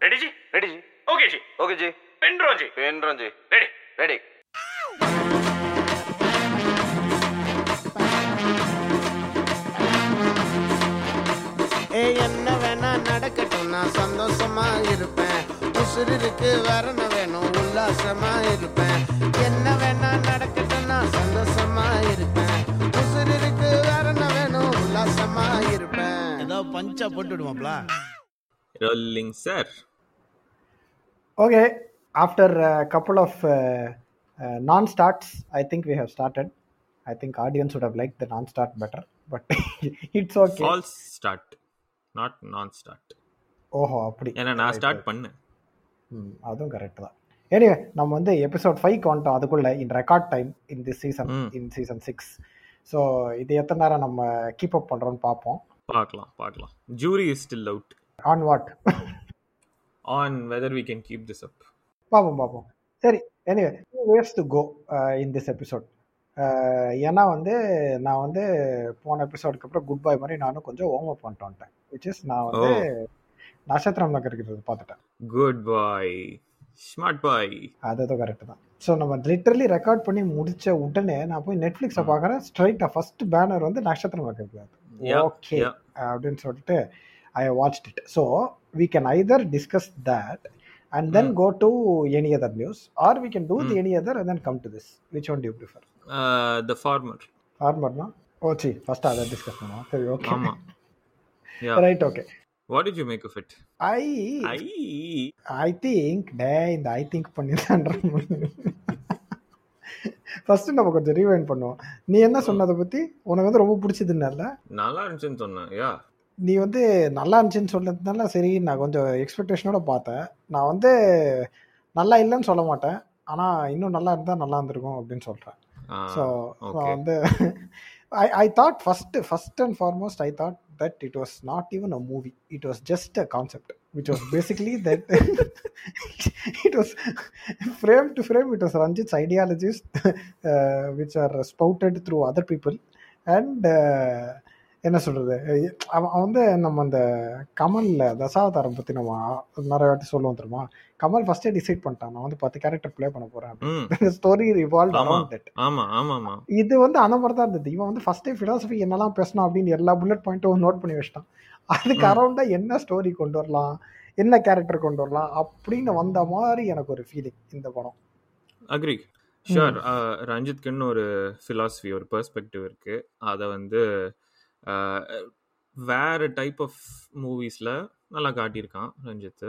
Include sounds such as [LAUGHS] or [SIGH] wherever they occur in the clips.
Ready ji ready ji okay ji okay ji பென்ட்ரோன் G பென்ட்ரோன் G ready ready என்ன வேணா நடக்கட்டும் நான் சந்தோஷமா இருப்பேன். உசுருக்கு வரண வேணும் உல்லாசமா இருப்பேன். என்ன வேணா நடக்கட்டும் நான் சந்தோஷமா இருப்பேன். உசுருக்கு வரண வேணும் உல்லாசமா இருப்பேன். ஏதோ பஞ்சா போட்டுடுவாப்ல rolling sir Okay, after a couple of uh, uh, non-starts, I think we have started. I think audience would have liked the non-start better, but [LAUGHS] it's okay. False start, not non-start. ஓஹோ அப்படி. ஏன்னா நான் start பண்ணேன். ம், அதுவும் correct தான். Anyway நம்ம வந்து எபிசோட் ஃபைவ் வந்துட்டோம். அதுக்குள்ள in record time in the season. In season six so இது எத்தனை நேரம் நம்ம கீப் அப் பண்ணுறோம்னு பார்ப்போம். பார்க்கலாம் பார்க்கலாம். Jury is still out on what on whether we can keep this up பார்ப்போம் பார்ப்போம் சரி anyway where's to go in this episode ஏன்னா வந்து நான் வந்து போன எபிசோடுக்கு அப்புறம் குட் பை மாதிரி நானும் கொஞ்சம் வார்ம் அப் பண்ணிட்டு வந்துட்டேன். விச் இஸ் நான் வந்து நட்சத்திரம் நகர் இருக்கிறது பார்த்துட்டேன். குட் பாய் ஸ்மார்ட் பாய் அது ஏதோ கரெக்ட் தான். ஸோ நம்ம லிட்டரலி ரெக்கார்ட் பண்ணி முடிச்ச உடனே நான் போய் நெட்ஃப்ளிக்ஸை. பார்க்குறேன். ஸ்ட்ரைட்டாக ஃபர்ஸ்ட் பேனர் வந்து நட்சத்திரம் Yeah, ஓகே. அப்படின்னு சொல்லிட்டு I watch it so we can either discuss that and then. Go to any other news or we can do the. Any other and then come to this which one do you prefer the former ஃபார்மர்னா oh see first அதை discuss பண்ணுவோம் சரி okay ஆமா yeah right okay what did you make of it I I I think the இந்த I think பண்ணிடுறான்ற first நம்ம கொஞ்சம் rewind பண்ணுவோம். நீ என்ன சொன்னதை பத்தி? உனக்கு வந்து ரொம்ப பிடிச்சதுன்னால நல்லா இருந்துச்சுன்னு சொன்னேன் யா நீ வந்து நல்லா இருந்துச்சுன்னு சொன்னதுனால சரி நான் கொஞ்சம் எக்ஸ்பெக்டேஷனோட பார்த்தேன். நான் வந்து நல்லா இல்லைன்னு சொல்ல மாட்டேன். ஆனா இன்னும் நல்லா இருந்தா நல்லா இருந்திருக்கும் அப்படின்னு சொல்றேன். So okay. வந்து I I thought first first and foremost I thought that it was not even a movie it was just a concept which was basically that it was frame to frame it was Ranjith's ideologies which are spouted through other people and என்ன சொல்றது? அவன் வந்து நம்ம அந்த கமல்ல தசாவதாரம் பத்தி நம்ம நிறைய வாட்டி சொல்லுவோம் தெரியுமா? கமல் ஃபர்ஸ்டே டிசைட் பண்ணிட்டான். நான் வந்து பத்து கேரக்டர் ப்ளே பண்ண போறேன் ம். Story revolve. அரௌண்ட் தட் ஆமா ஆமா ஆமா இது வந்து அந்த மாதிரி தான் இருந்தது. இவன் வந்து ஃபர்ஸ்டே ஃபிலாசபி என்னெல்லாம் பேசணும் அப்படின்னு எல்லா புல்லட் பாயிண்ட்டும் நோட் பண்ணி வச்சிட்டான். அதுக்கு ம். அரௌண்டா என்ன ஸ்டோரி கொண்டு வரலாம்? என்ன கேரக்டர் கொண்டு வரலாம்? அப்படின்னு வந்த மாதிரி எனக்கு ஒரு ஃபீலிங் இந்த படம். அக்ரி ஷுர் ரஞ்சித்க்குன்னு ஒரு ஃபிலாசபி ஒரு பெர்ஸ்பெக்டிவ் இருக்கு. அதை வந்து வேற டைப் ஆஃப் மூவிஸில் நல்லா காட்டியிருக்கான் ரஞ்சித்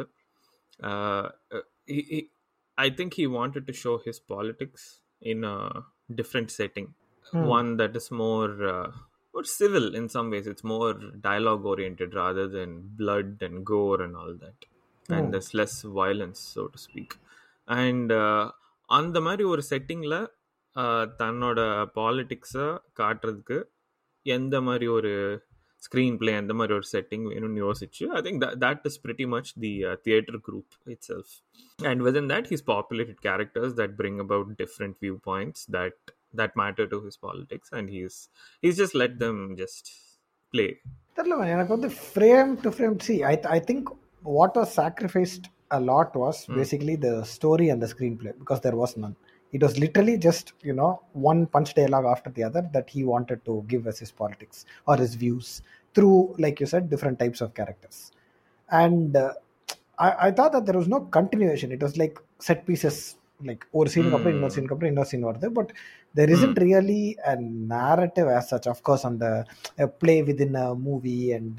ஐ think he wanted to show his politics in a different setting Hmm. one that is more uh, more civil in some ways it's more dialogue oriented rather than blood and gore and all that and Hmm. there's less violence so to speak and uh, அந்த மாதிரி ஒரு செட்டிங்கில் தன்னோட பாலிட்டிக்ஸை காட்டுறதுக்கு எந்த மாதிரி ஒரு screen play எந்த மாதிரி ஒரு செட்டிங் வேணும்னு யோசிச்சு I think that is pretty much the theatre group itself and within that he's populated characters that bring about different view points that that matter to his politics and he's he's just let them just play தெரியல man, எனக்கு வந்து frame to frame see I I think what was sacrificed a lot was basically the story and the screenplay because there was none it was literally just you know one punch dialogue after the other that he wanted to give us his politics or his views through like you said different types of characters and uh, I, I, thought that there was no continuation it was like set pieces like or scene mm. kapra inner scene kapra inner but there isn't mm. really a narrative as such of course on the uh, play within a movie and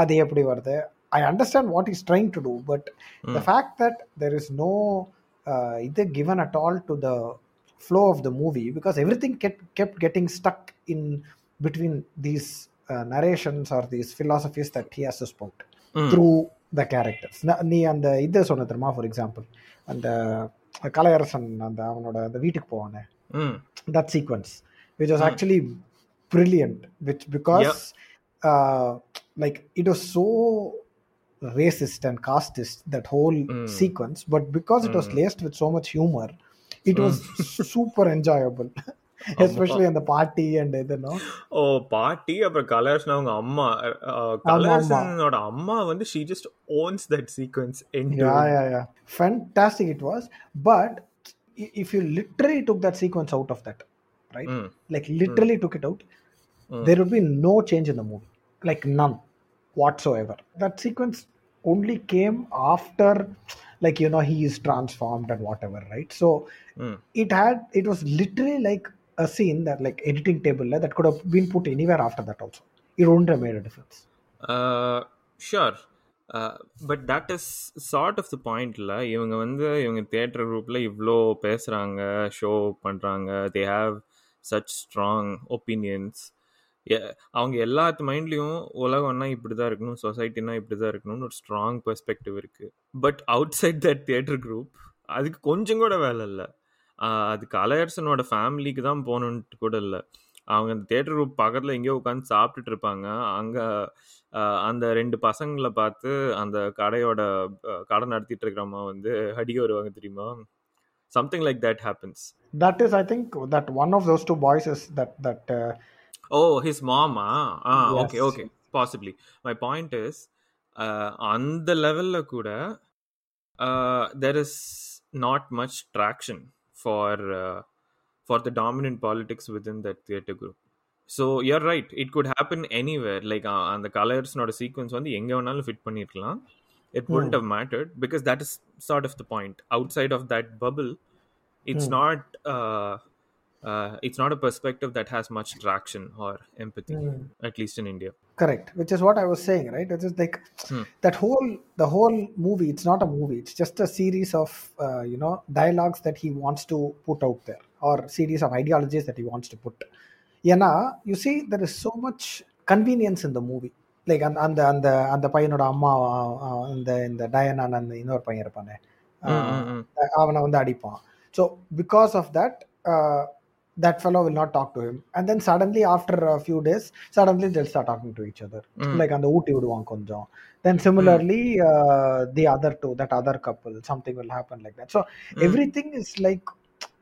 adu eppadi varthu i understand what he's trying to do but mm. the hmm. fact that there is no இது given at all to the flow of the movie because every thing get kept getting stuck in between these narrations are these philosophies that he has spot mm. Through the characters நீ அந்த இது சொன்ன தெரியுமா for example அந்த கலையரசன் அந்த அவனோட அந்த வீட்டுக்கு போவானே Mm. that sequence, which was Mm. actually brilliant. Which because uh, like it was so racist and casteist that whole Mm. sequence, but because it was Mm. laced with so much humor, it was [LAUGHS] super enjoyable. Especially அந்த பாட்டி and இதுனோ ஓ பாட்டி அப்புறம் கலர்ஸ்னா அவங்க அம்மா கலர்ஸனோட அம்மா வந்து she just ones that sequence yeah yeah yeah fantastic it was but i- if you literally took that sequence out of that right like literally took it out Mm. there would be no change in the movie like none whatsoever that sequence only came after like you know he is transformed and whatever right so it had it was literally like a scene that like editing table like, that could have been put anywhere after that also it wouldn't have made a difference sure but that is sort of the பாயிண்ட்ல இவங்க வந்து இவங்க theatre குரூப்ல இவ்வளோ பேசுறாங்க show பண்றாங்க they have such strong opinions அவங்க எல்லாத்து மைண்ட்லேயும் உலகம்னா இப்படிதான் இருக்கணும் சொசைட்டினா இப்படிதான் இருக்கணும்னு ஒரு ஸ்ட்ராங் பெர்ஸ்பெக்டிவ் இருக்குது but outside that theatre group அதுக்கு கொஞ்சம் கூட வேலை இல்லை. அது கலையரசனோட ஃபேமிலிக்கு தான் போகணுன்ட்டு கூட இல்லை. அவங்க அந்த தியேட்டர் குரூப் பக்கத்தில் எங்கேயோ உட்காந்து சாப்பிட்டுட்டு இருப்பாங்க. அங்கே அந்த ரெண்டு பசங்களை பார்த்து அந்த கடையோட கடை நடத்திட்டு இருக்கிறவங்க வந்து அடிக்க வருவாங்க தெரியுமா? Something like that happens that is I think that one of those two boys is that that that that uh, O his மாமா ஆ okay Yes. Okay possibly my point is அந்த லெவலில் கூட there is not much traction for for the dominant politics within that theatre group so you are right it good happen anywhere like அந்த கலர்ஸ்னோட sequence வந்து எங்கே வேணாலும் fit பண்ணியிருக்கலாம் it wouldn't have mattered because that is sort of the point outside of that bubble it's not uh, uh, it's not a perspective that has much traction or empathy at least in india correct which is what i was saying right it's just like Hmm. that whole the whole movie it's not a movie it's just a series of uh, you know dialogues that he wants to put out there or series of ideologies that he wants to put ஏன்னா you see there is so much convenience in the movie like அந்த அந்த அந்த அந்த பையனோட அம்மா அஹ், இந்த இந்த டயனான் அந்த இன்னொரு பையன் இருப்பானே Mm, mm, mm. அஹ், அவனை வந்து அடிப்பான் so because of that that fellow will not talk to him and then suddenly after a few days suddenly they'll start talking to each other Mm. like அந்த ஊட்டி விடுவான் கொஞ்சம் then similarly uh, the other two that other couple something will happen like that so Mm. everything is like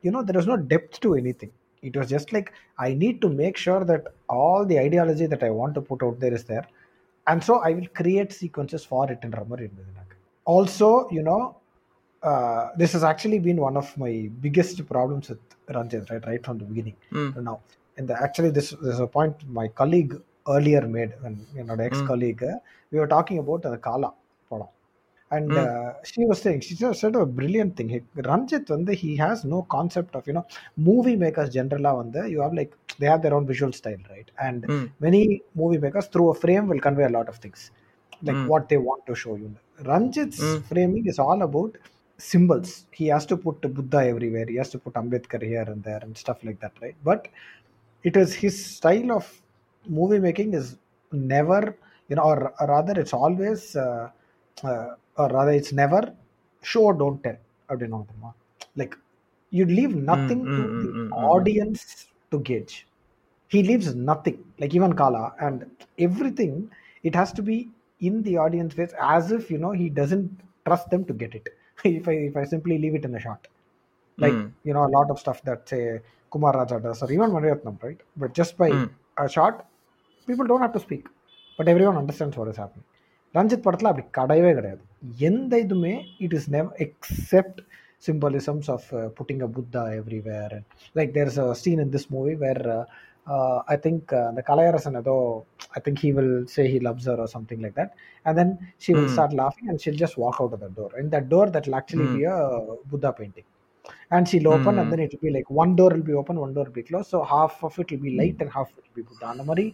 you know there is no depth to anything it was just like i need to make sure that all the ideology that i want to put out there is there and so i will create sequences for it in Ramar இருந்தது எனக்கு also you know uh, this has actually been one of my biggest problems with Ranjit, right, right from the beginning. Mm. to now, in the actually, this there's a point my colleague earlier made when you know the ex-colleague uh, we were talking about the Kala படம் and Mm. uh, she was saying she just said a brilliant thing he, Ranjit வந்து he has no concept of you know movie makers generally வந்து you have like they have their own visual style right and Mm. many movie makers through a frame will convey a lot of things like Mm. what they want to show you Ranjit's Mm. framing is all about symbols he has to put buddha everywhere he has to put ambedkar here and there and stuff like that right but it is his style of movie making is never you know or, or rather it's always uh, uh, or rather it's never show don't tell அப்படின்னு ஒண்ணு தெரியுமா? like you leave nothing mm, to mm, the mm, mm, mm. audience to gauge he leaves nothing like even kala and everything it has to be in the audience face as if you know he If i if i simply leave it in a shot like Mm. you know a lot of stuff that say kumar raja does or even maniratnam right but just by Mm. a shot people don't have to speak but everyone understands what is happening Ranjith படத்தில் அப்படி கிடையவே கிடையாது எந்த இதுவுமே it is never except symbolisms of uh, putting a buddha everywhere and like there's a scene in this movie where uh, uh, i think uh, the kalayarasan edo i think he will say he loves her or something like that and then she will Hmm. start laughing and she'll just walk out of the door in that door that will actually be a buddha painting and she'll open and Hmm. then it will be like one door will be open one door will be closed so half of it will be light and half will be buddha அந்த மாதிரி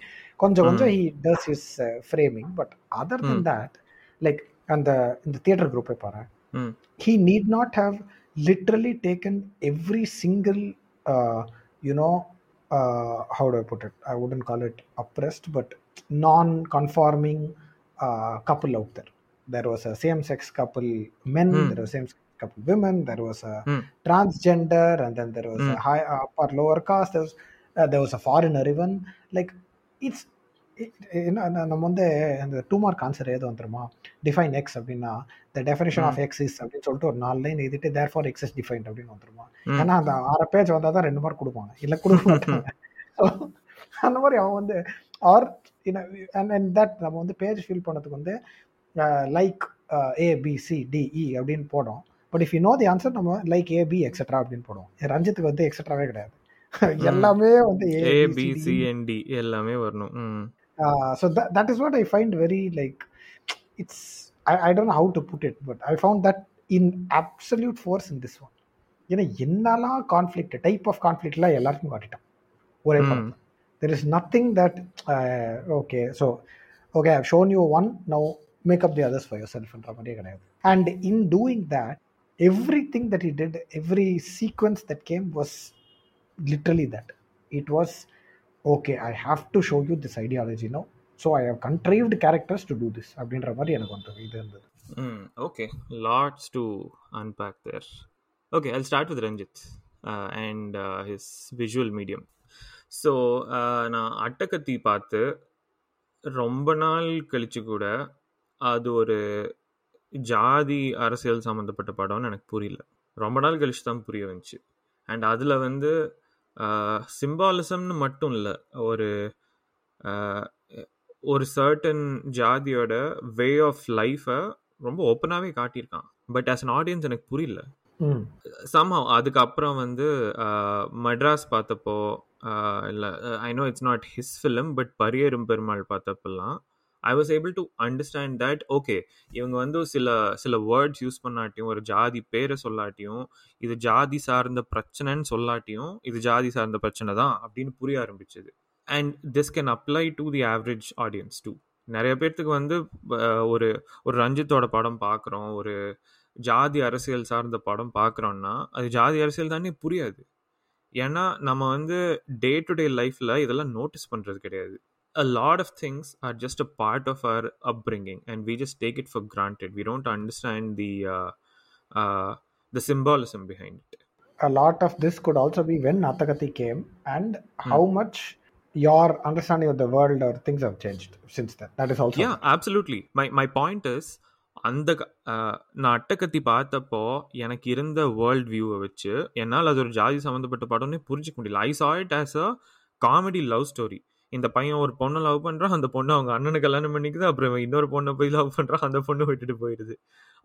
கொஞ்சம் கொஞ்சம் he does his uh, framing but other than Hmm. that like அந்த இந்த theatre குரூப்பை பாரு Mm. he need not have literally taken every single uh, you know uh, how do i put it i wouldn't call it oppressed but non-conforming uh, couple out there there was a same-sex couple men Hmm. there was same-sex couple women there was a Hmm. transgender and then there was a Hmm. high upper lower caste there was, uh, there was a foreigner even like it's என்ன நம்ம வந்து அந்த two mark answer ஏதோ வந்துருமா? Define X அப்படின்னா the definition of X is அப்படின்னு சொல்லிட்டு ஒரு நாலு லைன் எழுதிட்டு therefore X is defined அப்படின்னு வந்துருமா. ஏன்னா அந்த ஆறு பேஜ் வந்தால் தான் ரெண்டு மார்க் கொடுப்பாங்க. இல்லை கொடுக்க மாட்டாங்க. [LAUGHS] அந்த மாதிரி அவன் வந்து ஆர் அண்ட் அண்ட் தட் நம்ம வந்து பேஜ் ஃபில் பண்ணதுக்கு வந்து like A B C D E அப்படின்னு போடும் but if you know the answer நம்ம லைக் ஏ பி எக்ஸெட்ரா அப்படின்னு போடுவோம். ரஞ்சித்துக்கு வந்து எக்ஸெட்ராவே கிடையாது. எல்லாமே வந்து A A B B C and D எல்லாமே வரணும். uh, so that, that is what I find very like it's I, I don't know how to put it, but I found that in absolute force in this one. ஏன்னா என்னெல்லாம் conflict type of கான்ஃப்ளிக்ட்லாம் எல்லாருக்கும் காட்டிட்டான் ஒரே ம். படத்தில் there is nothing that okay so okay I've shown you one now make up the others for your செல்ஃப்ன்ற மாதிரியே கிடையாது and in doing that every thing that he did every sequence that game was literally that it was okay I have to show you this ideology no so I have contrived characters to do this அப்படின்ற மாதிரி எனக்கு வந்து இது இருந்தது. Okay lots to unpack there okay I start with Ranjith and his and uh, medium so uh, நான் அட்டகத்தி பார்த்து ரொம்ப நாள் கழித்து கூட அது ஒரு ஜாதி அரசியல் சம்மந்தப்பட்ட படம்னு எனக்கு புரியல. ரொம்ப நாள் கழிச்சு தான் புரிய வந்துச்சு. அண்ட் அதில் வந்து சிம்பாலிசம்னு மட்டும் இல்லை ஒரு ஒரு சர்டன் ஜாதியோட வே ஆஃப் லைஃப்பை ரொம்ப ஓப்பனாகவே காட்டியிருக்கான். பட் ஆஸ் an ஆடியன்ஸ் எனக்கு புரியல. சம்ஹவ் அதுக்கப்புறம் வந்து மட்ராஸ் பார்த்தப்போ இல்லை I know it's not his film but Pariyerum Perumal பார்த்தப்பெல்லாம் I was able to understand that okay இவங்க வந்து சில சில வேர்ட்ஸ் யூஸ் பண்ணாட்டியும் ஒரு ஜாதி பேரை சொல்லாட்டியும் இது ஜாதி சார்ந்த பிரச்சனைன்னு சொல்லாட்டியும் இது ஜாதி சார்ந்த பிரச்சனை தான் அப்படின்னு புரிய ஆரம்பிச்சது. And this can apply to the average audience too நிறைய பேர்த்துக்கு வந்து ஒரு ஒரு ரஞ்சித்தோட படம் பார்க்குறோம் ஒரு ஜாதி அரசியல் சார்ந்த படம் பார்க்குறோன்னா அது ஜாதி அரசியல் தானே புரியாது. ஏன்னா நம்ம வந்து டே டு டே லைஃப்பில் இதெல்லாம் நோட்டீஸ் பண்ணுறது கிடையாது. a lot of things are just a part of our upbringing and we just take it for granted. We don't understand the uh, uh, the symbolism behind it. A lot of this could also be when Attakathi came and hmm. how much your understanding of the world or things have changed since then. That is also yeah absolutely. My my point is அந்த uh, நான் அட்டக்கத்தி பார்த்தப்போ எனக்கு இருந்த world வியூவை வச்சு என்னால் அது ஒரு ஜாதி சம்மந்தப்பட்ட படம்னே புரிஞ்சிக்க முடியல. I saw it as a comedy love story இந்த பையன் ஒரு பொண்ணை லவ் பண்ணுறான் அந்த பொண்ணு அவங்க அண்ணனை கல்யாணம் பண்ணிக்குது அப்புறம் இன்னொரு பொண்ணை போய் லவ் பண்ணுறான் அந்த பொண்ணு விட்டுட்டு போயிடுது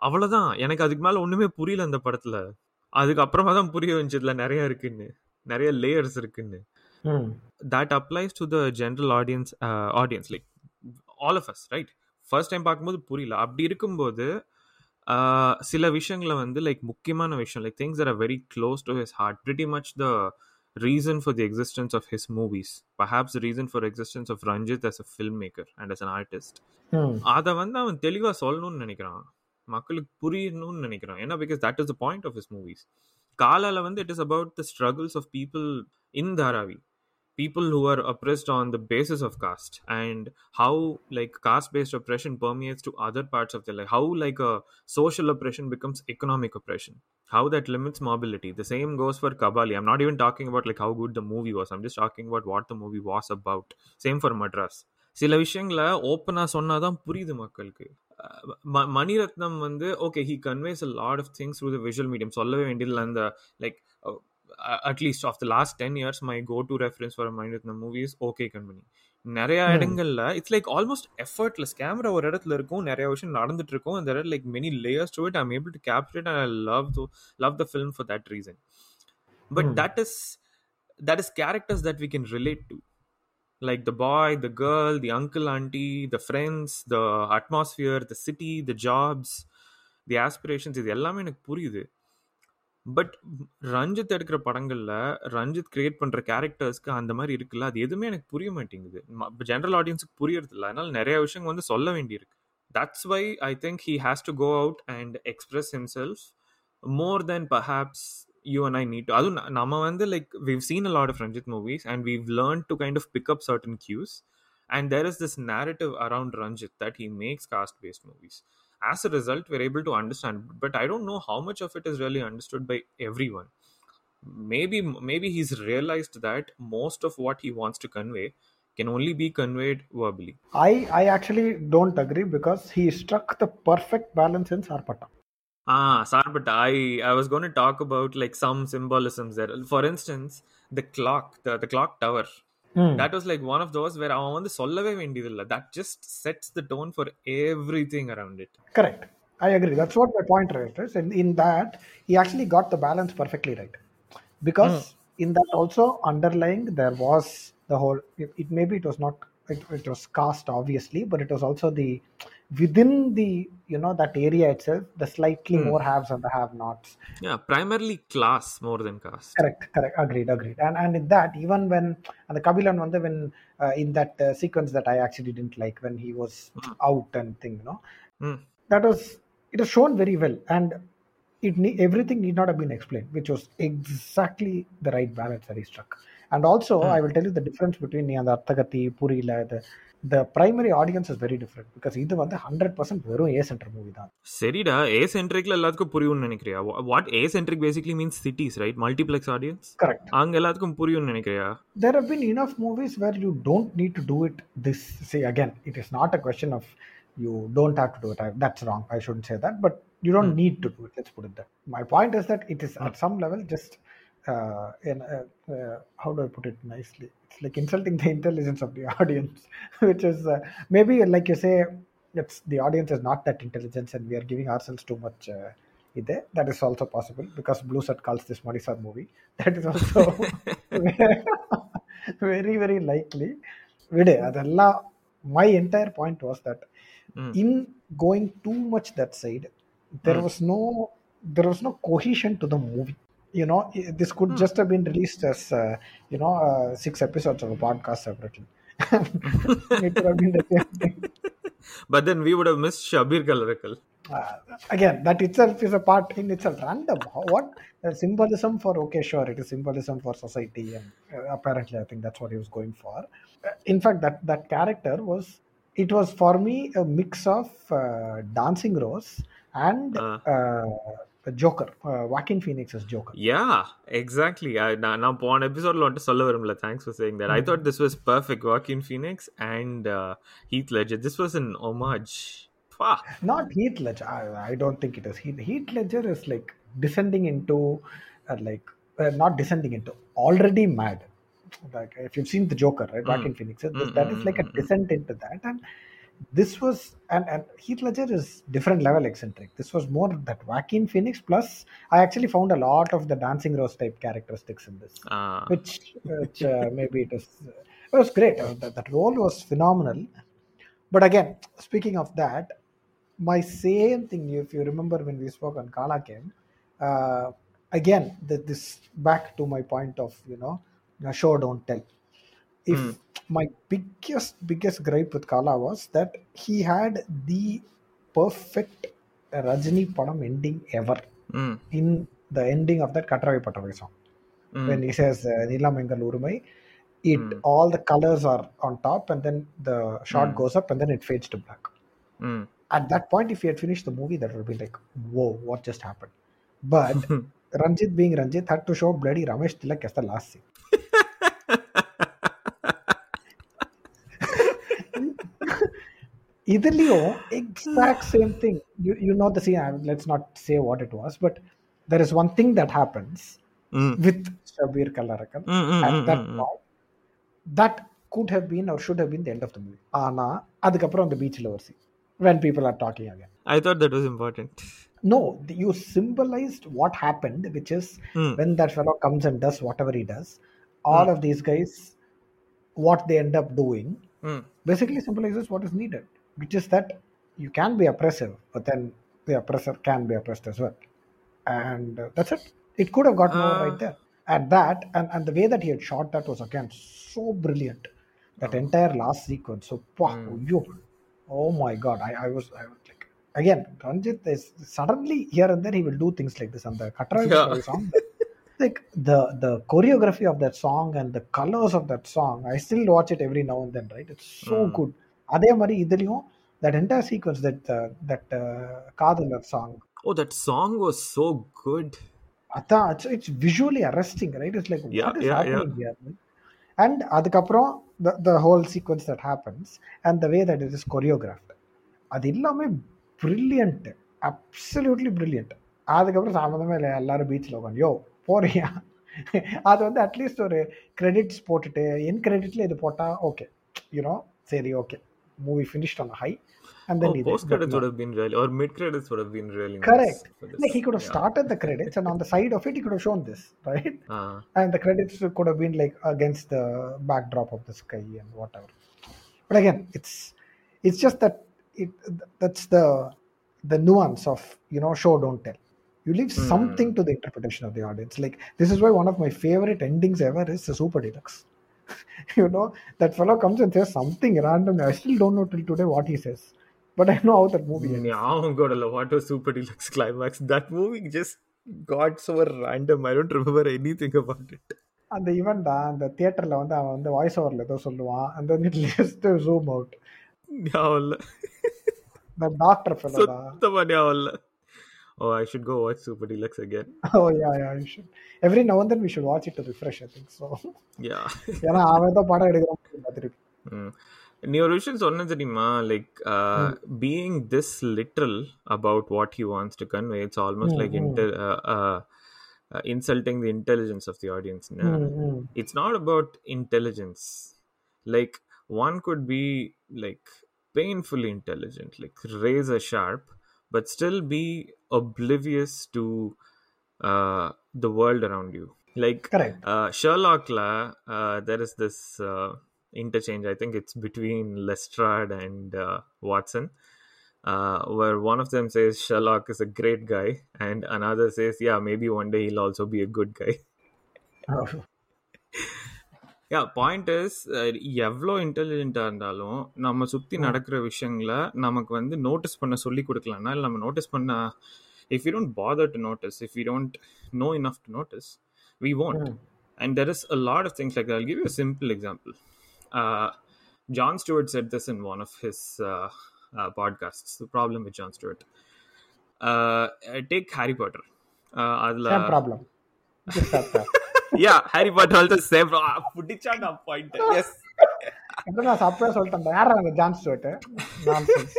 அவ்வளோதான் எனக்கு அதுக்கு மேலே ஒன்றுமே புரியல அந்த படத்தில். அதுக்கப்புறமா தான் புரிய வந்துச்சு இதில் நிறைய இருக்குன்னு. நிறைய லேயர்ஸ் இருக்குன்னு. applies to the general audience uh, audience. Like all of us right? First time பார்க்கும்போது புரியல. அப்படி இருக்கும்போது uh, சில விஷயங்களை வந்து லைக் முக்கியமான விஷயம். Like things are very close to his heart pretty much the reason for the existence of his movies perhaps reason for existence of Ranjith as a film maker and as an artist Hmm. அதை வந்து அவன் தெளிவாக சொல்லணும்னு நினைக்கிறான் மக்களுக்கு புரியணும்னு நினைக்கிறான் ஏன்னா because that is the point of his movies காலால வந்து it is about the struggles of people in Dharavi people who are oppressed on the basis of caste and how like caste based oppression permeates to other parts of their life how like a social oppression becomes economic oppression how that limits mobility the same goes for kabali i'm not even talking about like how good the movie was i'm just talking about what the movie was about same for madras சில விஷயங்களை ஓப்பனாக சொன்னாதான் புரியுது மக்களுக்கு ம- மணிரத்னம் வந்து okay he conveys a lot of things through the visual medium சொல்லவே வேண்டியதில்லை அந்த like at least of the last ten years my go to reference for mind with movie OK Kanmani நிறைய இடங்கள்ல it's like almost effortless camera ஒரு இடத்துல இருக்கும் நிறைய விஷயம் நடந்துட்டு இருக்கும் அந்த இடம் like many layers to it I'm able to capture it and love to love the film for that reason but that is that is characters that we can relate to like the boy the girl, the uncle aunty the friends the atmosphere the city the jobs the aspirations இது எல்லாமே எனக்கு புரியுது. But Ranjith எடுக்கிற படங்கள்ல Ranjith create பண்ற கேரக்டர்ஸ்க்கு அந்த மாதிரி இருக்குல்ல? அது எதுவுமே எனக்கு புரிய மாட்டேங்குது. ஜென்ரல் ஆடியன்ஸுக்கு புரியறது இல்லை. அதனால நிறைய விஷயங்கள் வந்து சொல்ல வேண்டியிருக்கு. That's why I think he has to go out and express himself more then perhaps you and I need to அதுவும் நம்ம வந்து like we've seen a lot of Ranjith movies and we've learn to kind of pick up certain cues and there is this narrative around Ranjith that he makes caste based movies as a result we're able to understand but i don't know how much of it is really understood by everyone maybe maybe he's realized that most of what he wants to convey can only be conveyed verbally. I I actually don't agree because he struck the perfect balance in Sarpatta. Ah, but I I was going to talk about like some symbolisms there. For instance, the clock, the, the clock tower. Hmm. That was like one of those where அவன் வந்து சொல்லவே வேண்டியதில்லை that just sets the tone for everything around it. Correct. I agree. That's what my point is. In, in that, he actually got the balance perfectly right. Because in that also underlying there was the whole. It, it maybe it was not. It, it was cast obviously, but it was also the within the you know that area itself the slightly more haves and the have-nots. Yeah, primarily class more than caste. Correct, correct. Agreed, agreed. And and in that, even when and the Kabilan one, when uh, in that uh, sequence that I actually didn't like when he was out and thing, you know, Hmm. that was it was shown very well, and it everything need not have been explained, which was exactly the right balance that he struck. And also, I will tell you the difference between the Attakathi, Purila, the the primary audience is very different because இது வந்து hundred percent வெறும் ஏ centre movie தான். சரிடா ஏ சென்ட்ரிக்ல எல்லாத்துக்கும் புரியும்னு நினைக்கிறியா? What a centric basically means cities right multiplex audience correct அங்க எல்லாத்துக்கும் புரியும்னு நினைக்கிறியா? There have been enough movies where you don't need to do it this say again it is not a question of you don't have to do it that's wrong I should say that but you don't need to do it let's put it that my point is that it is at some level just uh, in, uh, uh, how do I put it nicely? It's like insulting the [LAUGHS] intelligence of the audience, [LAUGHS] which is uh, maybe like you say, it's the audience is not that intelligent, and we are giving ourselves too much. Uh, there, That is also possible because Blue Set calls this Manisar movie. [LAUGHS] That is also very, very likely. My entire point was that mm. in going too much that side, there mm. was no there was no cohesion to the movie you know this could just have been released as uh, you know uh, six episodes of a podcast separately. [LAUGHS] It would have been the same thing. [LAUGHS] But then we would have missed Shabeer Kallarakkal. uh, again that itself is a part in itself. Random. What? Uh, symbolism for okay sure it is symbolism for society and uh, apparently i think that's what he was going for. Uh, in fact that that character was it was for me a mix of uh, dancing rose and Uh. uh, joker uh, Joaquin phoenix's joker Yeah, exactly. I, நான் நான் போன எபிசோட்ல வந்துட்டு சொல்ல வரும்ல thanks for saying that I thought this was perfect Joaquin Phoenix and Heath Ledger this was an ஒமாஜ் ஃபா not Heath Ledger. I, I don't think it is. Heath, Heath Ledger is like descending into, uh, like, uh, not descending into, already mad. Like, if you've seen The Joker, right? Joaquin Phoenix, that- that is like a descent into that. And this was, and, and Heath Ledger is different level eccentric. This was more that Joaquin Phoenix plus, I actually found a lot of the Dancing Rose type characteristics in this which, which uh, maybe it is it was great. Uh, that, that role was phenomenal. But again speaking of that my same thing if you remember when we spoke on kala came uh, again the, this back to my point of you know show don't tell if mm. my biggest biggest gripe with Kala was that he had the perfect Rajini Padam ending ever mm. in the ending of that Katravai Patravai song. Mm. When he says uh, Nila Nilamangal Urumai, it hmm. all the colors are on top and then the shot hmm. goes up and then it fades to black. Hmm. At that point, if he had finished the movie, that would be like, whoa, what just happened? But [LAUGHS] Ranjit being Ranjit had to show bloody Ramesh Thilak as the last scene. Idilio, hmm. exact same thing. You you know the scene. Let's not say what it was, but there is one thing that happens hmm. with Shabeer Kallarakkal mm, hmm, at that point that could have been or should have been the end of the movie. ஆனா அதுக்கப்புறம் அந்த பீச்சில் ஒரு scene when people are talking again. I thought that was important. No, you symbolized what happened, which is when that fellow comes and does whatever he does, all of these guys, what they end up doing, basically symbolizes what is needed which is that you can be oppressive but then the oppressor can be oppressed as well. And uh, that's it. It could have got more right uh. there. At that and, and the way that he had shot that was again so brilliant. That entire last sequence so wow, hmm. yo, oh my god. I, I was i was like again ranjit is suddenly here and there he will do things like this. And the Katrai Yeah. [LAUGHS] Song like the the choreography of that song and the colors of that song i still watch it every now and then right? It's so hmm. good அதே மாதிரி இதுலயும் that entire sequence that that kaadhal song oh that song was so good அதான் it's it's visually arresting right it's like what is and அதுக்கப்புறம் the the whole sequence that happens and the way that it is choreographed அது எல்லாமே brilliant absolutely brilliant அதுக்கப்புறம் சம்மந்தமே இல்லை எல்லாரும் பீச்சில் உட்காந்து யோ போறியா? அது வந்து அட்லீஸ்ட் ஒரு கிரெடிட்ஸ் போட்டுட்டு என் கிரெடிட்ல இது போட்டால் ஓகே யூனோ சரி okay movie finished on a high and then oh, post credits would have been really or mid credits would have been really correct. nice like he could have yeah. started the credits and on the side of it he could have shown this [LAUGHS] right? Uh-huh. and the credits could have been like against the backdrop of the sky and whatever. But again it's it's just that it that's the the nuance of you know show don't tell. You leave mm. something to the interpretation of the audience. Like this is why one of my favorite endings ever is the super deluxe. You know that fellow comes and says something random i still don't know till today what he says but i know how that movie ends ஞாபகம் கூட இல்ல what was super deluxe climax that movie just got so random i don't remember anything about it அந்த event தான் அந்த தியேட்டர்ல வந்து அவன் வந்து வாய்ஸ் ஓவர்ல ஏதோ சொல்லுவான் அந்த வந்து ஜஸ்ட் ஜூம் அவுட் ஞாபகம் இல்ல the doctor fellow da. சுத்தமா ஞாபகம் இல்ல oh i should go watch super deluxe again [LAUGHS] oh yeah yeah you should every now and then we should watch it to refresh i think so yeah [LAUGHS] ஏன்னா அவன் ஏதோ படம் எடுக்கிறான் திருப்பி Mm. நீ ஒரு விஷயம் சொன்ன தெரியுமா like being this literal about what he wants to convey it's almost like inter insulting the intelligence of the audience Mm, mm. it's not about intelligence like one could be like painfully intelligent like razor sharp but still be oblivious to uh, the world around you. Like correct. uh, sherlock la, uh, there is this uh, interchange i think it's between lestrade and uh, watson uh, where one of them says sherlock is a great guy and another says yeah maybe one day he'll also be a good guy yeah point is எவ்வளோ இன்டெலிஜென்ட்டாக இருந்தாலும் நம்ம சுற்றி நடக்கிற விஷயங்களை நமக்கு வந்து notice பண்ண சொல்லி கொடுக்கலன்னா இல்லை நம்ம நோட்டீஸ் பண்ண if you don't bother to notice if you don't know enough to notice we want and there is a lot of things like I give you simple example Jon Stewart said this in one of his podcast the problem with Jon Stewart take Harry Potter அதில் same yeah Harry Potter also same புடிச்சா நான் point yes நான் அப்பவே சொல்லிட்டேன். யாரா அந்த Jon Stewart nonsense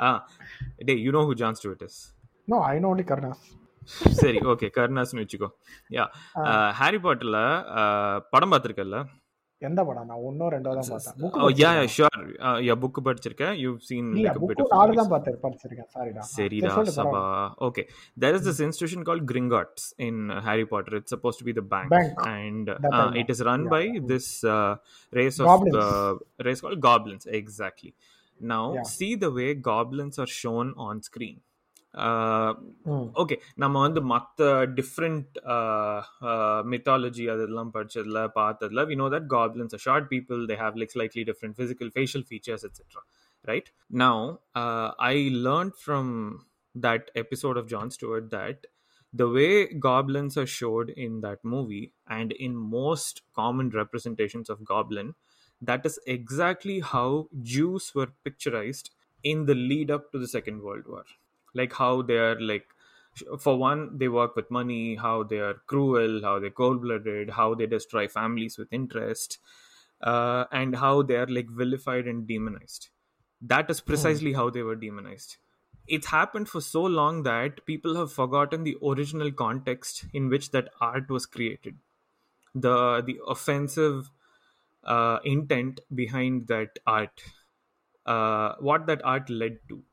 ஆ. டே you no who Jon Stewart is no I know only Karunas சரி ஓகே கருணாஸ்னு வச்சுக்கோ. யா ஹாரி பாட்டர்ல படம் பார்த்துருக்கல எந்த படம்? நான் ஒன்னோ ரெண்டோ தான் பார்த்தேன். Book yeah sure yeah book படிச்சிருக்கேன். You seen like a bit of நாலு தான் பார்த்தேன் படிச்சிருக்கேன். சாரிடா சரிடா சபா okay there is this institution called Gringotts in Harry Potter it's supposed to be the bank and it is run by this race of race called goblins. exactly. Now see the way goblins are shown on screen. Uh, hmm. Okay நம்ம வந்து மற்ற different mythology அதெல்லாம் படித்ததில் பார்த்ததில் we know that goblins a short people they have like slightly different physical facial features etcetera right now I learn from that episode of Jon Stewart that the way goblins are showed in that movie and in most common representations of goblin, that is exactly how Jews were picturized in the lead up to the Second World War like how they are like for one they work with money how they are cruel how they're cold-blooded how they destroy families with interest uh, and how they are like vilified and demonized. That is precisely how they were demonized. It's happened for so long that people have forgotten the original context in which that art was created. The the offensive uh, intent behind that art uh, what that art led to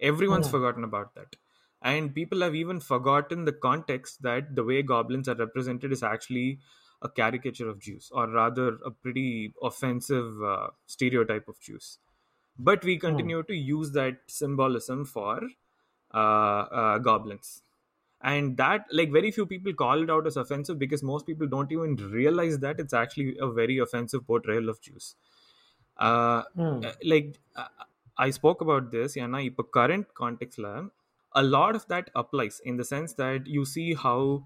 everyone's forgotten about that. And people have even forgotten the context that the way goblins are represented is actually a caricature of jews or rather a pretty offensive uh, stereotype of jews but we continue to use that symbolism for uh, uh, goblins. And that like very few people call it out as offensive because most people don't even realize that it's actually a very offensive portrayal of jews uh, ம் uh, like uh, I spoke about this, yeah, இப்போ current context a lot of that applies in the sense that you see how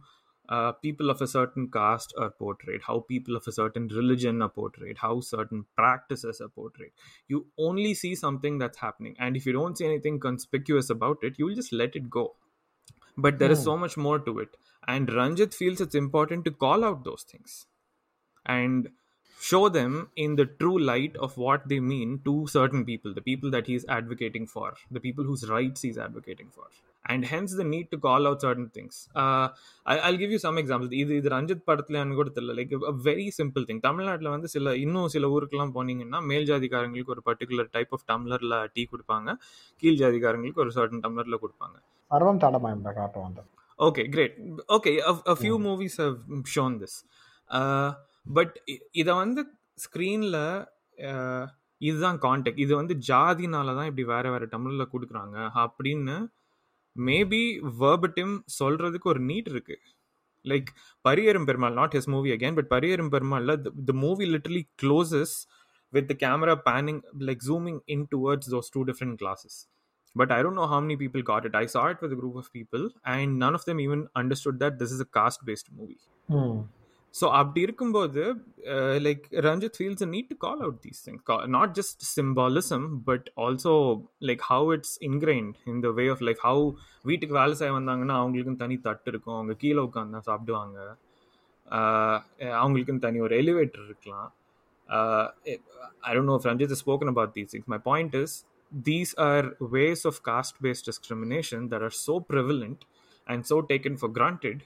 uh, people of a certain caste are portrayed, how people of a certain religion are portrayed, how certain practices are portrayed. You only see something that's happening, and if you don't see anything conspicuous about it, you'll just let it go. But there is so much more to it, and Ranjit feels it's important to call out those things. And show them in the true light of what they mean to certain people the people that he's advocating for the people whose rights he's advocating for and hence the need to call out certain things uh, I, i'll give you some examples இது இது ரஞ்சித் படத்துலன்னு கூட தெரியல like a very simple thing தமிழ்நாட்டில் வந்து சில இன்னும் சில ஊருக்கெல்லாம் போனீங்கன்னா மேல் ஜாதிக்காரங்களுக்கு ஒரு பர்டிகுலர் டைப் ஆஃப் டம்ளர்ல டீ கொடுப்பாங்க கீழ் ஜாதிக்காரங்களுக்கு ஒரு சர்டன் டம்ளர்ல கொடுப்பாங்க சர்வம் தாடமாயம் காட்டும் அந்த Okay, great. Okay, a, a few movies have shown this. Uh, but இதை வந்து ஸ்க்ரீனில் இதுதான் கான்டெக்ட் இது வந்து ஜாதினால தான் இப்படி வேற வேற தமிழில் கொடுக்குறாங்க அப்படின்னு மேபி வேர்பட்டிம் சொல்றதுக்கு ஒரு நீட் இருக்கு. Like Pariyerum Perumal not his movie again but Pariyerum பெருமாளில் the movie literally closes with the camera panning like zooming in towards those two different glasses but I don't know how many people got it I chat with group of people and none of them even understood that this is a caste based movie so அப்படி இருக்கும்போது like Ranjith feels need to call out these thing not just symbolism but also like how it's இன்கிரைன்ட் இந்த way of like how வீட்டுக்கு வேலை செய்ய வந்தாங்கன்னா அவங்களுக்குன்னு தனி தட்டு இருக்கும் அவங்க கீழே உட்காந்து தான் சாப்பிடுவாங்க அவங்களுக்குன்னு தனி ஒரு எலிவேட்டர் இருக்கலாம் I don't no if Ranjit has spoken about these things. My point is, these are ways of caste based discrimination that are so prevalent and so taken for granted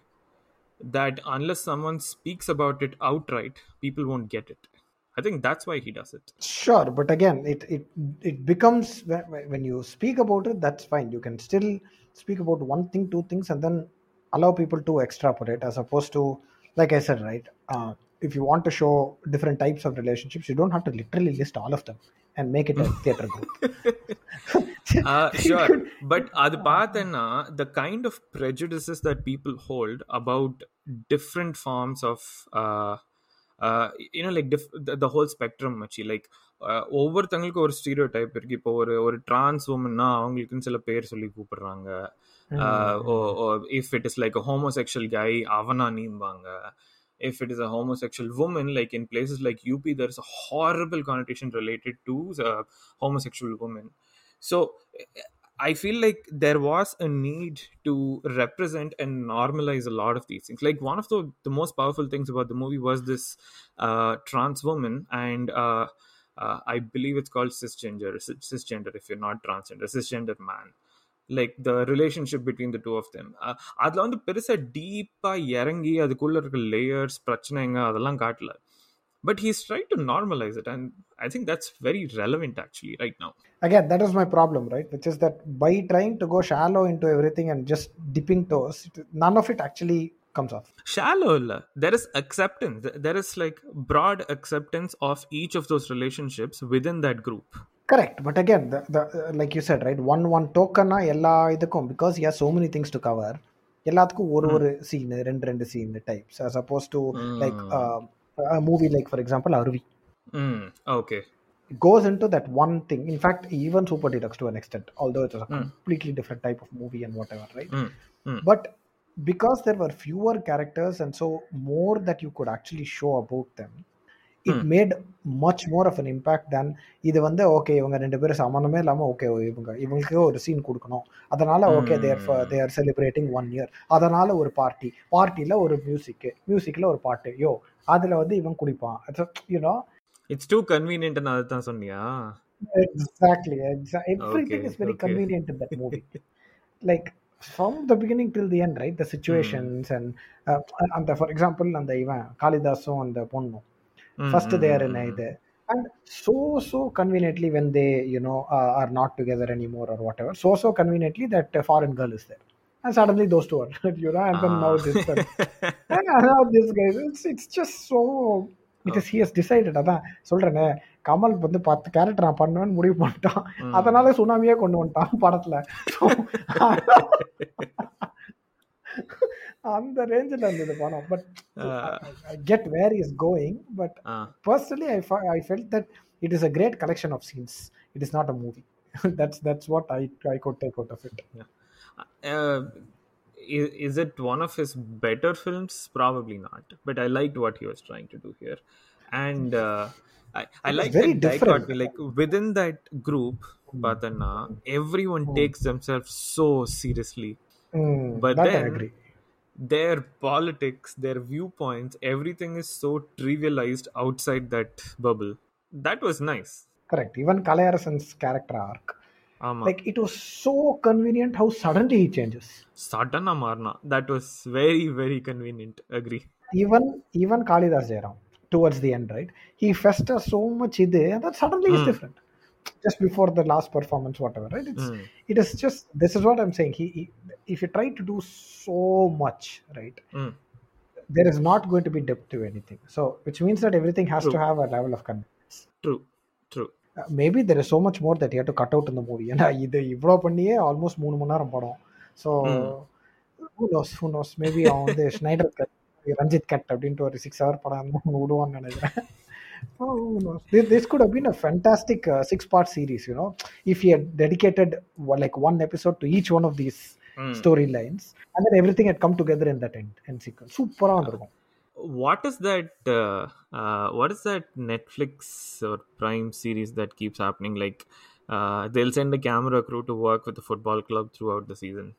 that unless someone speaks about it outright, people won't get it. I think that's why he does it. Sure, but again, it it it becomes when, you speak about it, that's fine. You can still speak about one thing, two things, and then allow people to extrapolate, as opposed to, like I said, right. Uh, if you want to show different types of relationships, you don't have to literally list all of them and make it theatre group sure but அது பார்த்தேன்னா the kind of prejudices that people hold about different forms of you know like the whole spectrum வச்சு like ஒவ்வொருத்தங்களுக்கும் ஒரு stereo type இருக்கு. இப்போ ஒரு ஒரு trans உமன்னா அவங்களுக்குன்னு சில பேர் சொல்லி கூப்பிடுறாங்க. If it is like homosexual guy அவனா நீம்பாங்க. If it is a homosexual woman, like in places like UP, there's a horrible connotation related to uh, homosexual women. So I feel like there was a need to represent and normalize a lot of these things. Like one of the, the most powerful things about the movie was this uh, trans woman, and uh, I believe it's called cisgender, cisgender if you're not transgender, cisgender man. Like the relationship between the two of them அதில் வந்து பெருசாக டீப்பாக இறங்கி அதுக்குள்ளே இருக்க layers பிரச்சனைங்க அதெல்லாம் காட்டல but he's trying to normalize it and i think that's very relevant actually right now again that is my problem right which is that by trying to go shallow into everything and just dipping toes none of it actually comes off shallow there is acceptance there is like broad acceptance of each of those relationships within that group correct but again the, the uh, like you said right one one token எல்லா இதுக்கும் because he has so many things to cover எல்லாத்துக்கும் ஒரு ஒரு scene ரெண்டு ரெண்டு scene types as opposed to like uh, a movie like for example Arvi mm, okay it goes into that one thing in fact even super deluxe to an extent although it was a completely different type of movie and whatever right mm, mm. but because there were fewer characters and so more that you could actually show about them it made much more of an impact then இது வந்து okay இவங்க ரெண்டு பேரும் சம்மந்தமே இல்லாமல் okay இவங்க இவங்களுக்கு ஒரு சீன் கொடுக்கணும். அதனால okay there there celebrating one year அதனால ஒரு பார்ட்டி பார்ட்டியில் ஒரு மியூசிக்கு மியூசிக்கில் ஒரு பாட்டு. யோ அதில் வந்து இவன் குடிப்பான். You know it's too convenient அதுதான் சொன்னியா? Exactly everything is very convenient in that movie like from the beginning till the end right the situations and அந்த ஃபார் எக்ஸாம்பிள் அந்த இவன் காளிதாஸும் அந்த பொண்ணும். First and so so conveniently when they you know uh, are not together anymore or whatever so so conveniently that a foreign girl is there and suddenly those two are you know and then now this and now this guy it's, it's just so it is he has decided அதான் சொல்றேனே கமல் வந்து பத்து character நான் பண்ணுவேன்னு முடிவு பண்ணிட்டான் அதனால சுனாமியே கொண்டு வந்துட்டான் படத்துல [LAUGHS] அந்த ரேஞ்சில் இருந்தது படம் but get where is going but personally I I felt that it is a great collection of scenes it is not a movie that's that's what I I could take out of it uh, is, is it one of his better films probably not but i liked what he was trying to do here and uh, I, I like very that different. dichotomy. like within that group பார்த்தன்னா everyone takes themselves so seriously Mm, but then agree. their politics, their viewpoints, everything is so trivialized outside that bubble. That was nice. Correct. Even Kalayarasan's character arc. Ama. Like it was so convenient how suddenly he changes. Sudden Amarna. That was very, very convenient. Agree. Even even Kalidas Jayaram towards the end, right? He festers so much and that suddenly mm. he's hmm. different Just before the last performance, whatever, right? It's Mm. it is just this is what I'm saying. He, he if you try to do so much, right? Mm. There is not going to be depth to anything. So which means that everything has to True. have a level of convenience. True true Uh, maybe there is so much more that you have to cut out in the movie [LAUGHS] ஏன்னா இது இவ்வளோ பண்ணியே almost மூணு மணி நேரம் படம் so Mm. Who knows who knows maybe அவன் வந்து ஸ்னைடர் கட் ரஞ்சித் கட் அப்படின்ட்டு ஒரு சிக்ஸ் ஹவர் படம் ஒன்று [LAUGHS] விடுவான்னு நினைக்கிறேன் Oh, no. this, this could have been a fantastic uh, six part series, you know, if he had dedicated well, like one episode to each one of these mm. storylines and then everything had come together in that end, end sequence. Super. Uh, what is that? Uh, uh, what is that Netflix or Prime series that keeps happening? Like, uh, they'll send a camera crew to work with the football club throughout the season.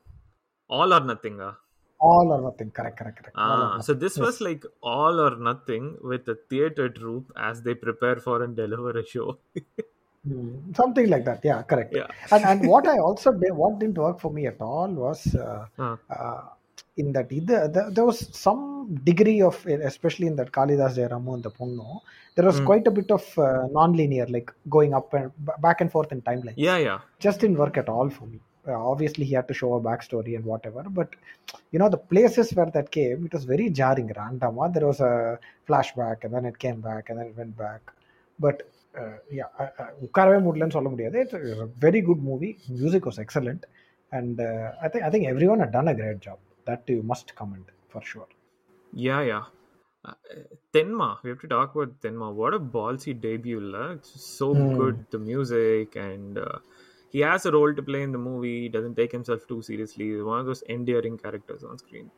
All or nothing. Uh all or nothing. Correct, correct, correct. Ah, so this was like all or nothing with the theater troupe as they prepare for and deliver a show. Hmm, something like that. Yeah, correct. yeah. and and what I also did, what didn't work for me at all was uh, Ah. uh, in that either there, there was some degree of especially in that Kalidas Jayaramu and the Punno, there was Mm. quite a bit of uh, non-linear, like going up and b- back and forth in timeline. Yeah, yeah. Just didn't work at all for me. Uh, obviously, he had to show a backstory and whatever, but you know the places where that came, it was very jarring. Random. uh, There was a flashback, and then it came back, and then it went back. But uh, yeah, I- I- உட்காரவே முடியலன்னு சொல்ல முடியாது it's very good movie music was excellent and I think I think every one done a great job that you must comment for sure Yeah, yeah. Uh, Tenma, we have to talk about Tenma. What a ballsy debut, la. It's so Hmm. good, the music, and uh, he has a role to play in the movie. He doesn't take himself too seriously. He's one of those endearing characters on screen.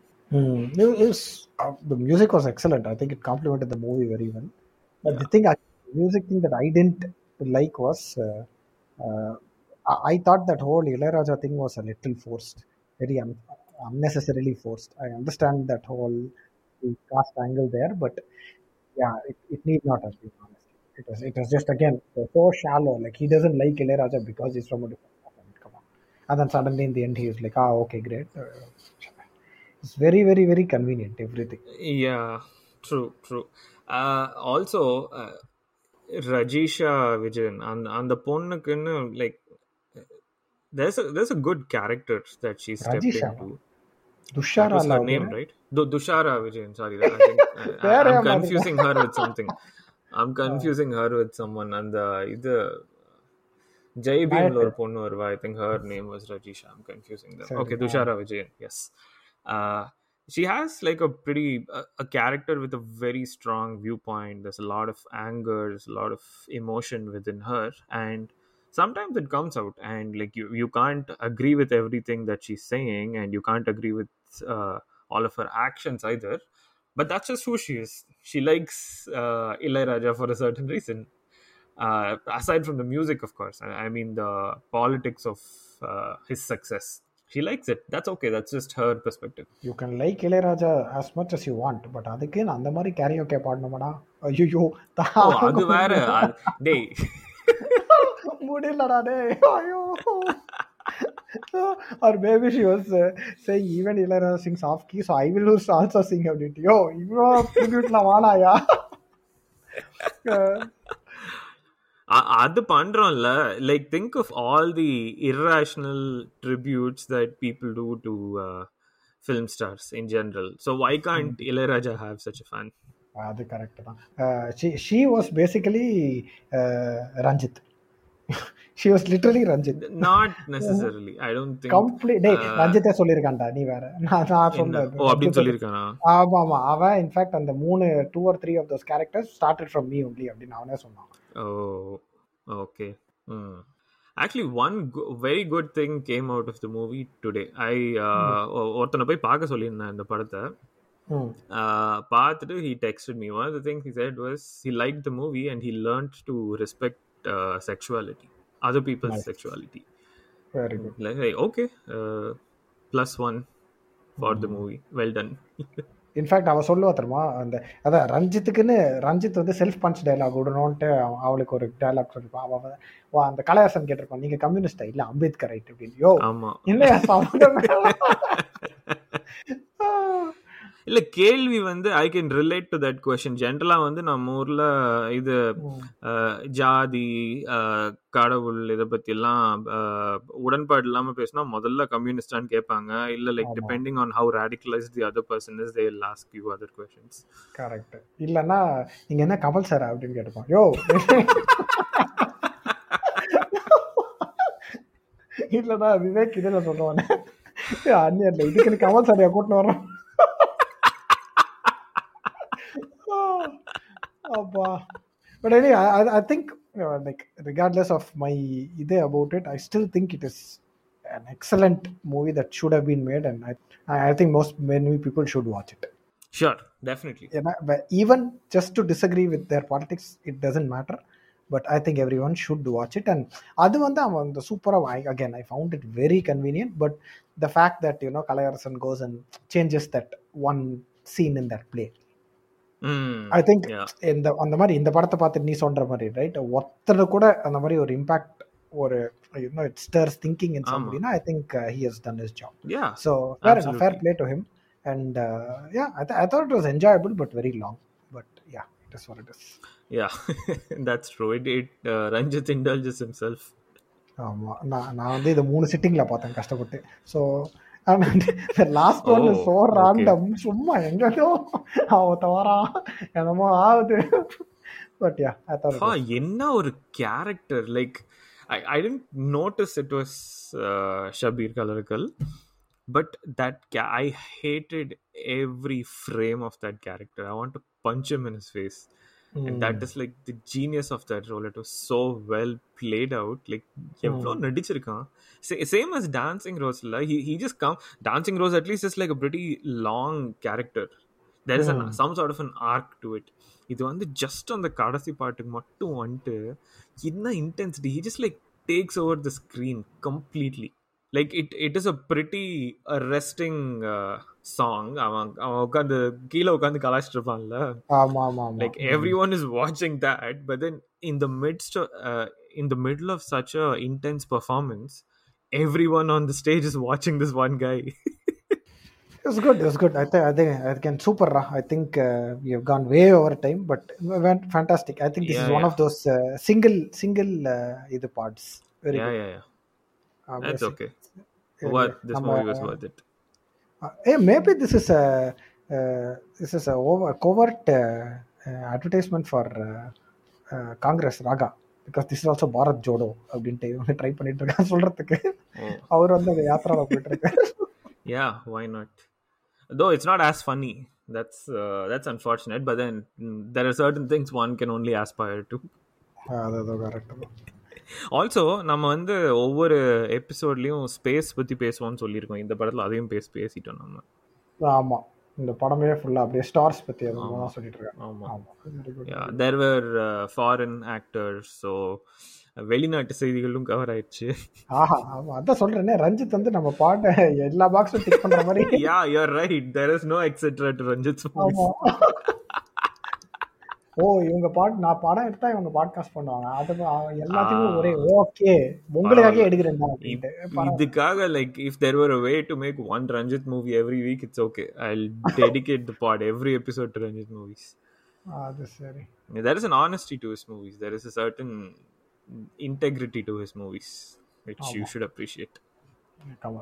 It was, uh, the music was excellent. I think it complemented the movie very well. But the thing, I- the music thing that I didn't like was, uh, uh, I, I thought that whole Ilayaraja thing was a little forced, very un- unnecessarily forced. I understand that whole cast angle there, but yeah, it, it need not have been honest. It was it was just again so shallow. Like he doesn't like Ilayaraja because he's from a different Come on. And then suddenly in the end he like, ah, okay, great. Uh, it's very, very, very convenient. Everything. Yeah, true, true. Uh, also, uh, Rajisha Vijayan and and the Ponnakunnu, like there's a there's a good character that she stepped Rajisha. into. Dushara that was her name, right? Dushara Vijayan. Sorry, I [LAUGHS] think, uh, I'm confusing her with something. [LAUGHS] I'm confusing her with someone. And the இது ஜெய் பீம்ல ஒரு பொண்ணு வருவா I think her name was Rajisha I'm confusing தம் சரி, okay ah. Dushara Vijayan yes she has like a pretty a, a character with a very strong viewpoint there's a lot of anger there's a lot of emotion within her and sometimes it comes out and like you you can't agree with everything that she's saying and you can't agree with uh, all of her actions either but that's just who she is she likes uh, Ilayaraja for a certain reason uh, aside from the music of course i, I mean the politics of uh, his success she likes it that's okay that's just her perspective You can like Ilayaraja as much as you want, but அதுக்கு அந்த மாதிரி கேரியோகே பாடணுமாடா ஐயோ ஓ அது வேற அது- டேய் [LAUGHS] முடியலடா டேய் ஐயோ or maybe she was saying even Ilaiyaraaja sing off key so I will whose also sing அப்படின்ட்டு யோ இவ்வளோ ட்ரிபியூட்லாம் வானாயா [LAUGHS] அது பண்றோம்ல. Like think of all the irrational tributes that people do to film stars in general so I can't Ilaiyaraaja have such fan அது correct தான். She was basically Ranjith she Ranjith not necessarily நீ வேற. அந்த மூணு 2 are of those characters started me only அப்படி சொன்னான். ஓ okay. Hmm. Actually one very good thing came out of the movie today ஒருத்தனை போய் பார்க்க சொல்லியிருந்தேன் இந்த படத்தை. பார்த்துட்டு he texted movie and he learned to respect sexuality other people's Nice. sexuality. Very good Like, hey, okay, uh, plus one for the movie well done in fact அவ சொல்லுவா தெரியுமா? அந்த அதான் ரஞ்சித்துக்குன்னு ரஞ்சித் வந்து செல்ஃப் பஞ்ச் டைலாக் விடணும்ட்டு அவ- அவளுக்கு ஒரு dialogue சொல்லிருப்பான் அவ அவ- வா அந்த கலையாசன் கேட்டிருப்பான். நீங்க கம்யூனிஸ்டா இல்ல அம்பேத்கர் ரைட் அப்படின்னு. யோ இல்லையா [LAUGHS] இல்ல. கேள்வி வந்து I can relate to that question ஜென்ரலா வந்து நம்ம ஊர்ல இது ஜாதி கடவுள் இதை பத்தி எல்லாம் அஹ், உடன்பாடு இல்லாம பேசினா முதல்ல கம்யூனிஸ்டான்னு கேட்பாங்க இல்ல like. Depending on how radicalise the other person is they ask you other questions correct இல்லைன்னா நீங்க என்ன கமல் சார் அப்படின்னு கேட்டுப்பான் யோ! இல்லடா விவேக் இதுல சொல்லுவானே அந்நியர்ல இதுக்கு கமல் சாரியா கூட்டின்னு oh, but anyway, I, I think you know, like regardless of my idea about it, I still think it is an excellent movie that should have been made, and I I think most many people should watch it. Sure, definitely. And I, even just to disagree with their politics, it doesn't matter. But I think everyone should watch it. And other one, the super again, I found it very convenient. But the fact that you know Kalaiyarasan goes and changes that one scene in that play I think இந்த அந்த மாதிரி இந்த படத்தை பார்த்துட்டு நீ சொல்ற மாதிரி right ஒருத்தர் கூட அந்த மாதிரி ஒரு இம்பாக்ட் ஒரு you know it stirs thinking in சம்படினா I think he has done his job so far. Fair play to him and yeah I thought it was enjoyable but very long but yeah it is what it is yeah that's true it it Ranjith indulges himself. ஆமாம் நான் நான் வந்து இதை மூணு சிட்டிங்கில் பார்த்தேன் கஷ்டப்பட்டு. So last one Oh, so okay. Random சும்மா எங்கேயோ அவன் தவறான் என்னமோ ஆகுது பட் யா ஐ தாட் ஆ, என்ன ஒரு character like I I tent notice it was Shabeer கலர்கள் but that I hated every frame of that character I want to punch him in his face and that is like the genius of that role it was so well played out like எவ்வளோ நடிச்சிருக்கான் same as dancing rose இல்ல he he just come dancing rose at least is like a pretty long character there is an, some sort of an arc to it இது வந்து just அந்த கடைசி பாட்டுக்கு மட்டும் வந்துட்டு என்ன intensity he just like takes over the screen completely like it it is a pretty arresting uh, song அவன் அவன் உட்காந்து கீழே உட்காந்து கலாச்சிட்டு இருப்பான்ல ஆமாம் ஆமாம் ஆமாம் like everyone is watching that but then in the midst of, uh, in the middle of such a intense performance everyone on the stage is watching this one guy It's good. It's good. I think. I think. I can super. Ra. I think uh, we have gone way over time, but went fantastic. I think this Yeah, is one yeah. of those uh, single single uh, either parts. Very yeah good. yeah yeah Uh, that's basic. okay Yeah, what yeah. this நம்ம- movie was worth it Uh, hey, maybe this is a uh, this is a over covert uh, uh, advertisement for uh, uh, Congress Raga because this is also Bharat Jodo அப்படின்ட்டு இவங்க try பண்ணிட்டு இருக்காங்க சொல்றதுக்கு oh அவர் வந்து அந்த யாத்திரால போயிட்டு இருக்காரு yeah why not though it's not as funny that's uh, that's unfortunate but then mm, there are certain things one can only aspire to அது கரெக்ட் Also நம்ம வந்து ஒவ்வொரு எபிசோட்லயும் ஸ்பேஸ் பத்தி பேசுவோம்னு சொல்லியிருக்கோம். இந்த படத்துல அதையும் பேசி பேசிட்டோம் நம்ம. ஆமா. இந்த படமே ஃபுல்லா அப்படியே ஸ்டார்ஸ் பத்தி அதெல்லாம் சொல்லிட்டு இருக்காங்க. ஆமா. ஆமா. வெரி foreign actors so வெளிநாட்டு செய்திகளும் கவர் ஆயிடுச்சு. ஆஹா ஆமா. அதான் சொல்றேனே ரஞ்சித் வந்து நம்ம பாட்ட எல்லா பாக்ஸும் டிக் பண்ற மாதிரி. [LAUGHS] Yeah you're right. There is no etc to ranjit's movies ஆமா [LAUGHS] ஓ இவங்க பாட்டு நான் படம் எடுத்தா இவங்க பாட்காஸ்ட் பண்ணுவாங்க. அது எல்லாத்துக்கும் ஒரே ஓகே உங்களுக்காகவே எடுக்கிறேன். இதுக்காக like if there were way to make one Ranjith movie every week it's okay I dedicate the pod every episode to Ranjith movies அது சரி. There is an honesty to his movies. There is a certain integrity to his movies which you should appreciate.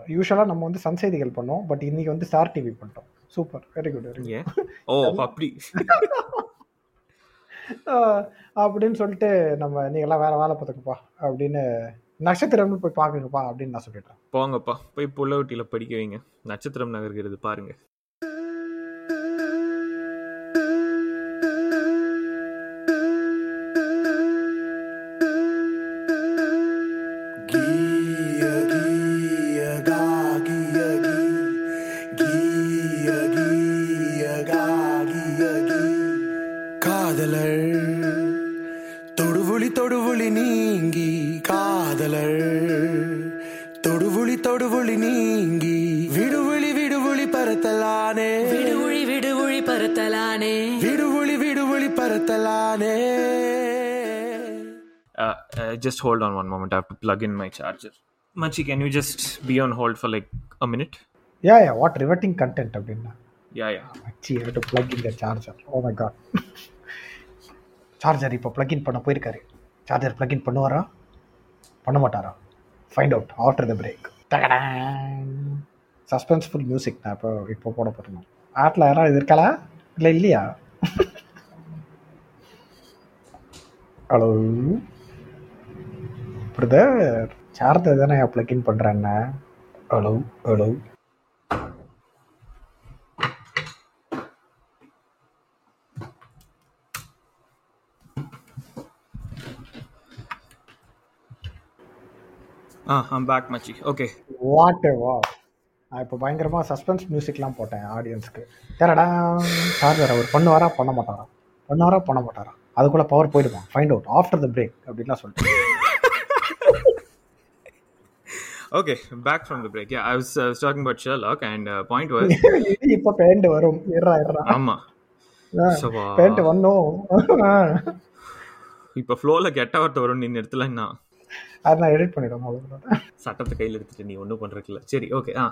யூஸ்வலா நம்ம வந்து Sun செய்திகள் பண்ணோம் but இன்னைக்கு வந்து star TV பண்ணிட்டோம். சூப்பர் வெரி குட் oh அப்படி. [LAUGHS] அப்படின்னு சொல்லிட்டு நம்ம நீங்களாம் வேற வேலை பார்த்துக்குப்பா அப்படின்னு நட்சத்திரம்னு போய் பாக்குங்கப்பா அப்படின்னு நான் சொல்லிட்டேன். போங்கப்பா போய் புள்ளவட்டியில படிக்க வைங்க நட்சத்திரம் நகர்கிறது பாருங்க. கீய just hold on one moment. I have to plug in my charger. Machi, can you just be on hold for like a minute? Yeah yeah what riveting content அப்படின்னா? Yeah, yeah. அச்சி to plug in the charger oh my god charger இப்போ plug in பண்ண போயிருக்காரு. Charger plug in பண்ணுவாரா? பண்ண மாட்டாரா? Find out after the break suspenseful music நான் இப்போ இப்போ போட போகிறேன் ஆட்டில் யாராவது இது இருக்காளா? இல்லை இல்லையா? [LAUGHS] ஹலோ பிரதர் சார்ஜர் தானே பிளக் இன் பண்ணுறேன்னா hello hello Ah, I'm back, Machi. Okay. What வா நான் இப்போ பயங்கரமாக சஸ்பென்ஸ் மியூசிக்லாம் போட்டேன் ஆடியன்ஸ்க்கு தேரடா சார்ஜர் அவர் பண்ணுவாரா? பண்ண மாட்டாரா? பண்ணுவாரா? பண்ண மாட்டாரா? அதுக்குள்ளே பவர் போயிடுமா? Find out after the break அப்படின்லாம் சொல்லிட்டு. Okay, back from the break. Yeah, I was, I was talking about Sherlock, and uh, point was, [LAUGHS] இப்போ பேண்ட் வரும். இறா இறா ஆமா. uh, பேண்ட் வந்தோம் இப்போ ஃப்ளோவில் கெட்ட வார்த்தை வரும் நீ நிறுத்தலைன்னா அதை நான் எடிட் பண்ணிடுவேன் அவ்வளோ சட்டத்தை கையில் எடுத்துட்டு நீ ஒன்றும் பண்ணுறதுல சரி ஓகே ஆ.